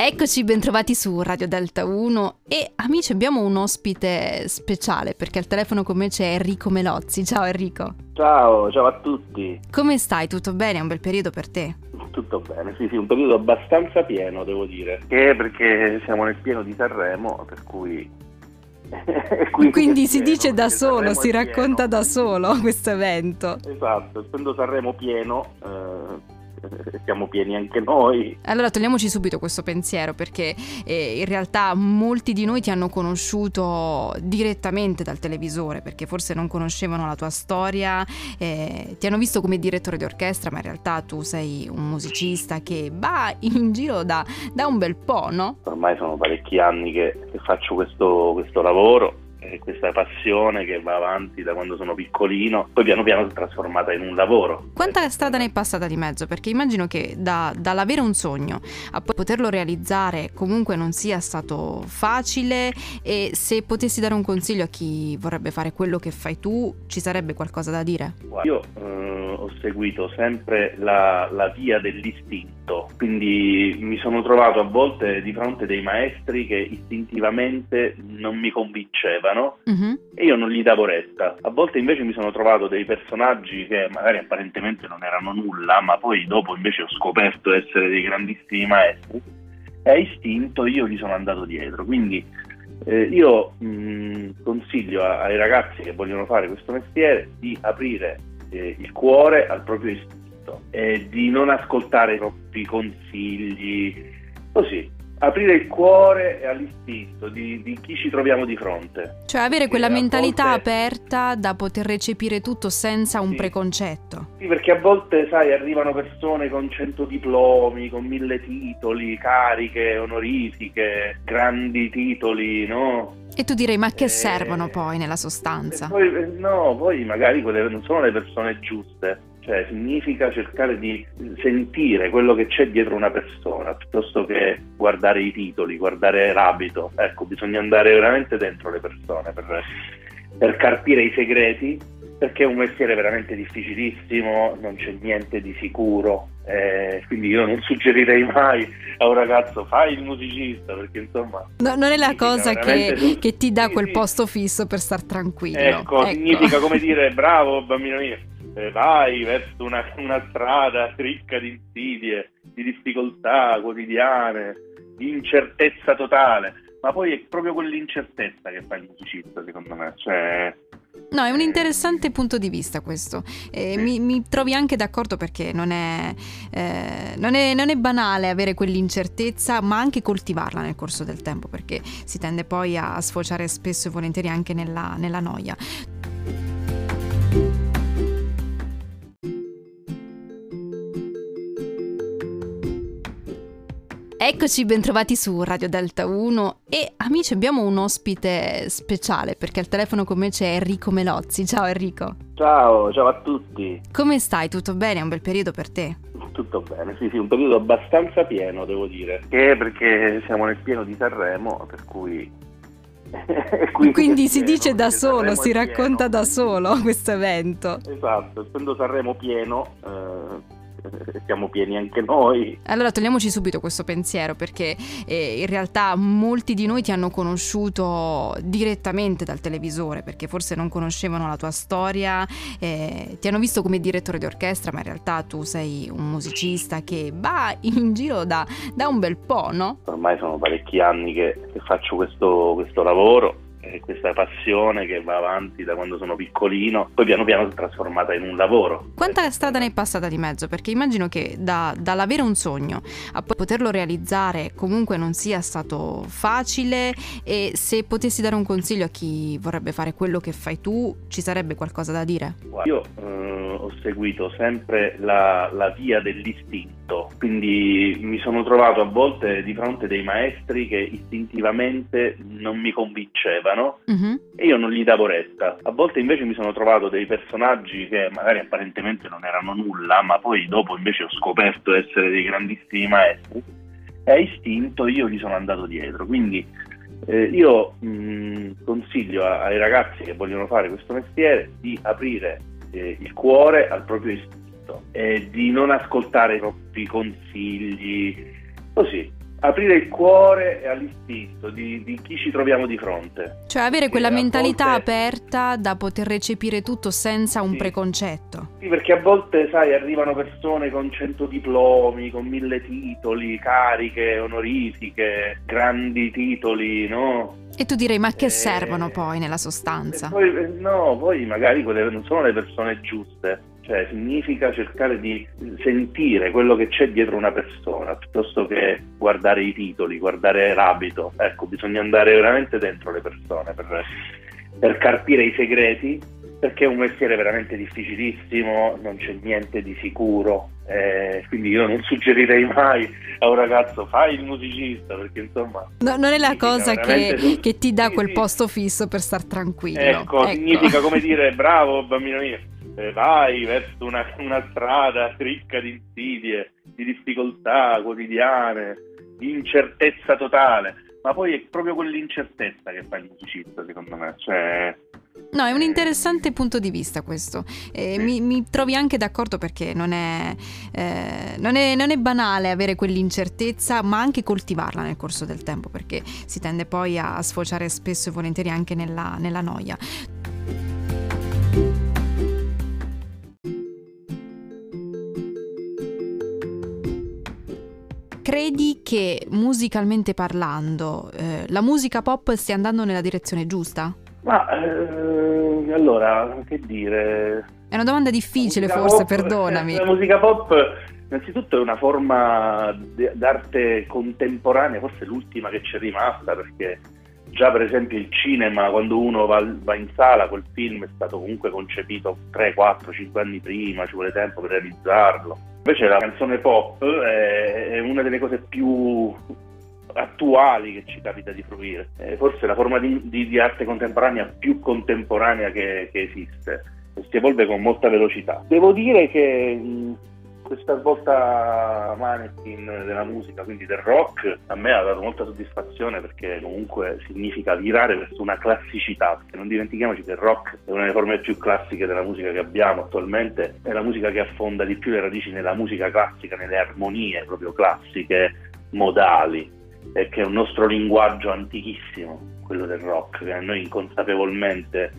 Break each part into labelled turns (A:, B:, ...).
A: Eccoci, bentrovati su Radio Delta 1 e amici abbiamo un ospite speciale perché al telefono con me c'è Enrico Melozzi. Ciao Enrico.
B: Ciao, ciao a tutti.
A: Come stai? Tutto bene? È un bel periodo per te?
B: Tutto bene, sì sì, un periodo abbastanza pieno devo dire. Che perché siamo nel pieno di Sanremo, per cui...
A: quindi, quindi si dice da solo, si racconta da solo questo evento.
B: Esatto, essendo Sanremo pieno... Eh siamo pieni anche noi.
A: Allora togliamoci subito questo pensiero perché eh, in realtà molti di noi ti hanno conosciuto direttamente dal televisore perché forse non conoscevano la tua storia, eh, ti hanno visto come direttore di orchestra ma in realtà tu sei un musicista che va in giro da, da un bel po', no?
B: Ormai sono parecchi anni che, che faccio questo, questo lavoro questa passione che va avanti da quando sono piccolino, poi piano piano si è trasformata in un lavoro.
A: Quanta strada ne è passata di mezzo? Perché immagino che da, dall'avere un sogno a poterlo realizzare comunque non sia stato facile e se potessi dare un consiglio a chi vorrebbe fare quello che fai tu, ci sarebbe qualcosa da dire?
B: Io eh, ho seguito sempre la, la via dell'istinto, quindi mi sono trovato a volte di fronte dei maestri che istintivamente non mi convincevano piacevano uh-huh. e io non gli davo retta. A volte invece mi sono trovato dei personaggi che magari apparentemente non erano nulla, ma poi dopo invece ho scoperto essere dei grandissimi maestri e a istinto io gli sono andato dietro. Quindi eh, io mh, consiglio ai ragazzi che vogliono fare questo mestiere di aprire eh, il cuore al proprio istinto e di non ascoltare troppi consigli, così aprire il cuore all'istinto di, di, chi ci troviamo di fronte.
A: Cioè avere quella mentalità volte... aperta da poter recepire tutto senza un sì. preconcetto.
B: Sì, perché a volte, sai, arrivano persone con cento diplomi, con mille titoli, cariche onorifiche, grandi titoli, no?
A: E tu direi, ma che eh, servono poi nella sostanza?
B: Poi, eh, no, poi magari quelle non sono le persone giuste cioè significa cercare di sentire quello che c'è dietro una persona piuttosto che guardare i titoli, guardare l'abito. Ecco, bisogna andare veramente dentro le persone per, per carpire i segreti, perché è un mestiere veramente difficilissimo, non c'è niente di sicuro. Eh, quindi io non suggerirei mai a un ragazzo fai il musicista perché insomma
A: no, non è la cosa che, che, ti dà sì, quel sì. posto fisso per star tranquillo
B: ecco, ecco, significa come dire bravo bambino mio vai verso una, una strada ricca di insidie, di difficoltà quotidiane, di incertezza totale. Ma poi è proprio quell'incertezza che fa il musicista, secondo me. Cioè,
A: No, è un interessante punto di vista questo. Eh, sì. mi, mi, trovi anche d'accordo perché non è, eh, non, è, non è, banale avere quell'incertezza, ma anche coltivarla nel corso del tempo, perché si tende poi a sfociare spesso e volentieri anche nella, nella noia. Eccoci, bentrovati su Radio Delta 1 e amici abbiamo un ospite speciale perché al telefono con me c'è Enrico Melozzi. Ciao Enrico.
B: Ciao, ciao a tutti.
A: Come stai? Tutto bene? È un bel periodo per te?
B: Tutto bene, sì sì, un periodo abbastanza pieno devo dire. Che perché siamo nel pieno di Sanremo, per cui
A: quindi, Quindi si dice da solo, si racconta da solo questo evento.
B: Esatto, essendo Sanremo pieno, eh, siamo pieni anche noi.
A: Allora togliamoci subito questo pensiero perché eh, in realtà molti di noi ti hanno conosciuto direttamente dal televisore perché forse non conoscevano la tua storia, eh, ti hanno visto come direttore di orchestra ma in realtà tu sei un musicista che va in giro da, da un bel po', no?
B: Ormai sono parecchi anni che, che faccio questo, questo lavoro questa passione che va avanti da quando sono piccolino, poi piano piano si è trasformata in un lavoro.
A: Quanta strada ne è passata di mezzo? Perché immagino che da, dall'avere un sogno a poterlo realizzare comunque non sia stato facile e se potessi dare un consiglio a chi vorrebbe fare quello che fai tu, ci sarebbe qualcosa da dire?
B: Io eh, ho seguito sempre la, la via dell'istinto, quindi mi sono trovato a volte di fronte dei maestri che istintivamente non mi convincevano piacevano uh-huh. e io non gli davo retta. A volte invece mi sono trovato dei personaggi che magari apparentemente non erano nulla, ma poi dopo invece ho scoperto essere dei grandissimi maestri e a istinto io gli sono andato dietro. Quindi eh, io mh, consiglio ai ragazzi che vogliono fare questo mestiere di aprire eh, il cuore al proprio istinto e di non ascoltare troppi consigli, così aprire il cuore all'istinto di, di, chi ci troviamo di fronte.
A: Cioè avere quella mentalità volte... aperta da poter recepire tutto senza un sì. preconcetto.
B: Sì, perché a volte, sai, arrivano persone con cento diplomi, con mille titoli, cariche, onorifiche, grandi titoli, no?
A: E tu direi, ma che e... servono poi nella sostanza?
B: Poi, eh, no, poi magari quelle non sono le persone giuste cioè significa cercare di sentire quello che c'è dietro una persona piuttosto che guardare i titoli, guardare l'abito. Ecco, bisogna andare veramente dentro le persone per, per carpire i segreti perché è un mestiere veramente difficilissimo, non c'è niente di sicuro, eh, quindi io non suggerirei mai a un ragazzo fai il musicista perché insomma...
A: No, non è la cosa che, tu... che, ti dà sì, quel sì. posto fisso per star tranquillo.
B: Ecco, ecco, significa come dire bravo bambino mio, vai verso una, una strada ricca di insidie, di difficoltà quotidiane, di incertezza totale, ma poi è proprio quell'incertezza che fa il musicista secondo me, cioè
A: No, è un interessante punto di vista questo. Eh, mi, mi, trovi anche d'accordo perché non è, eh, non, è, non è, banale avere quell'incertezza, ma anche coltivarla nel corso del tempo, perché si tende poi a sfociare spesso e volentieri anche nella, nella noia. Credi che musicalmente parlando eh, la musica pop stia andando nella direzione giusta?
B: Ma eh, allora, che dire?
A: È una domanda difficile forse, pop, perdonami.
B: La musica pop innanzitutto è una forma d'arte contemporanea, forse l'ultima che ci è rimasta perché già per esempio il cinema, quando uno va, va, in sala, quel film è stato comunque concepito 3, 4, 5 anni prima, ci vuole tempo per realizzarlo. Invece la canzone pop è, è una delle cose più attuali che ci capita di fruire. Eh, forse la forma di, di, di, arte contemporanea più contemporanea che, che esiste si evolve con molta velocità. Devo dire che questa svolta Maneskin della musica, quindi del rock, a me ha dato molta soddisfazione perché comunque significa virare verso una classicità, perché non dimentichiamoci che il rock è una delle forme più classiche della musica che abbiamo attualmente, è la musica che affonda di più le radici nella musica classica, nelle armonie proprio classiche, modali eh, che è un nostro linguaggio antichissimo, quello del rock, che noi inconsapevolmente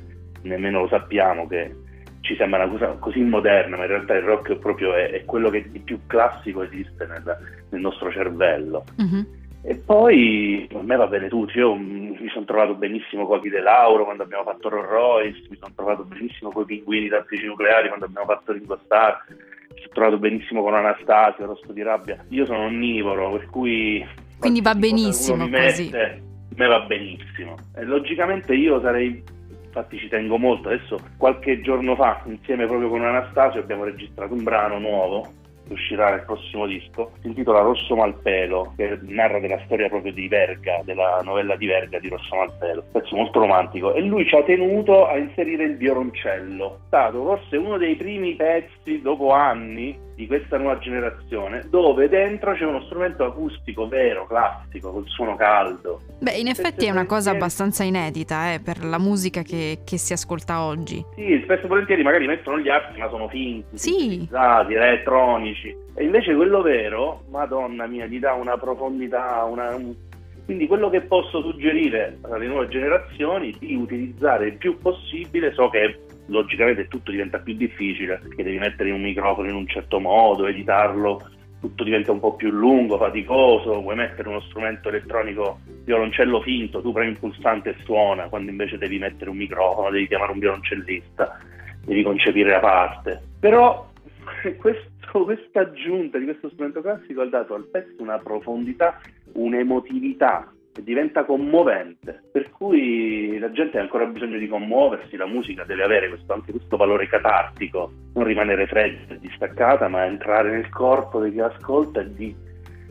B: nemmeno lo sappiamo che ci sembra una cosa così moderna, ma in realtà il rock proprio è, è quello che di più classico esiste nel, nel nostro cervello. Mm-hmm. E poi a me va bene tutto, io mi sono trovato benissimo con Achille Lauro quando abbiamo fatto Rolls Royce, mi sono trovato benissimo con i pinguini tattici nucleari quando abbiamo fatto Ringo Starr, mi sono trovato benissimo con Anastasio, Rosto di Rabbia. Io sono onnivoro, per cui
A: quindi va benissimo così.
B: Mette, me va benissimo. E logicamente io sarei, infatti ci tengo molto, adesso qualche giorno fa insieme proprio con Anastasio abbiamo registrato un brano nuovo che uscirà nel prossimo disco, si intitola Rosso Malpelo, che narra della storia proprio di Verga, della novella di Verga di Rosso Malpelo, un pezzo molto romantico, e lui ci ha tenuto a inserire il violoncello. È stato forse uno dei primi pezzi, dopo anni, di questa nuova generazione, dove dentro c'è uno strumento acustico vero, classico, col suono caldo.
A: Beh, in effetti è una cosa abbastanza inedita eh, per la musica che, che, si ascolta oggi.
B: Sì, spesso e volentieri magari mettono gli arti, ma sono finti,
A: sì.
B: elettronici. E invece quello vero, madonna mia, gli dà una profondità, una, un... quindi quello che posso suggerire alle nuove generazioni è di utilizzare il più possibile, so che logicamente tutto diventa più difficile perché devi mettere un microfono in un certo modo, editarlo, tutto diventa un po' più lungo, faticoso, vuoi mettere uno strumento elettronico violoncello finto, tu premi un pulsante e suona, quando invece devi mettere un microfono, devi chiamare un violoncellista, devi concepire la parte. Però questa aggiunta di questo strumento classico ha dato al pezzo una profondità, un'emotività diventa commovente, per cui la gente ha ancora bisogno di commuoversi, la musica deve avere questo, anche questo valore catartico, non rimanere fredda e distaccata, ma entrare nel corpo di chi ascolta e di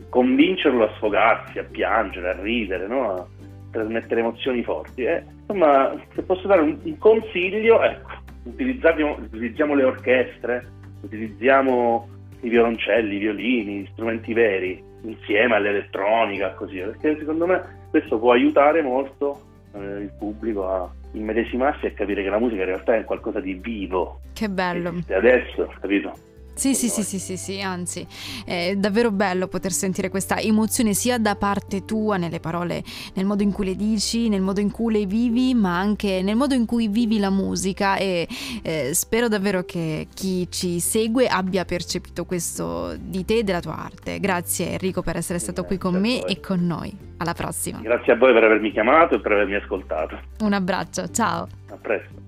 B: convincerlo a sfogarsi, a piangere, a ridere, no? a trasmettere emozioni forti. Eh? Insomma, se posso dare un, un consiglio, ecco, utilizziamo le orchestre, utilizziamo i violoncelli, i violini, gli strumenti veri, insieme all'elettronica, così, perché secondo me questo può aiutare molto eh, il pubblico a immedesimarsi e capire che la musica in realtà è qualcosa di vivo.
A: Che bello.
B: Adesso, capito?
A: Sì, sì, sì, sì, sì, sì, anzi, è davvero bello poter sentire questa emozione sia da parte tua nelle parole, nel modo in cui le dici, nel modo in cui le vivi, ma anche nel modo in cui vivi la musica e eh, spero davvero che chi ci segue abbia percepito questo di te e della tua arte. Grazie Enrico per essere stato qui con me e con noi. Alla prossima.
B: Grazie a voi per avermi chiamato e per avermi ascoltato.
A: Un abbraccio, ciao.
B: A presto.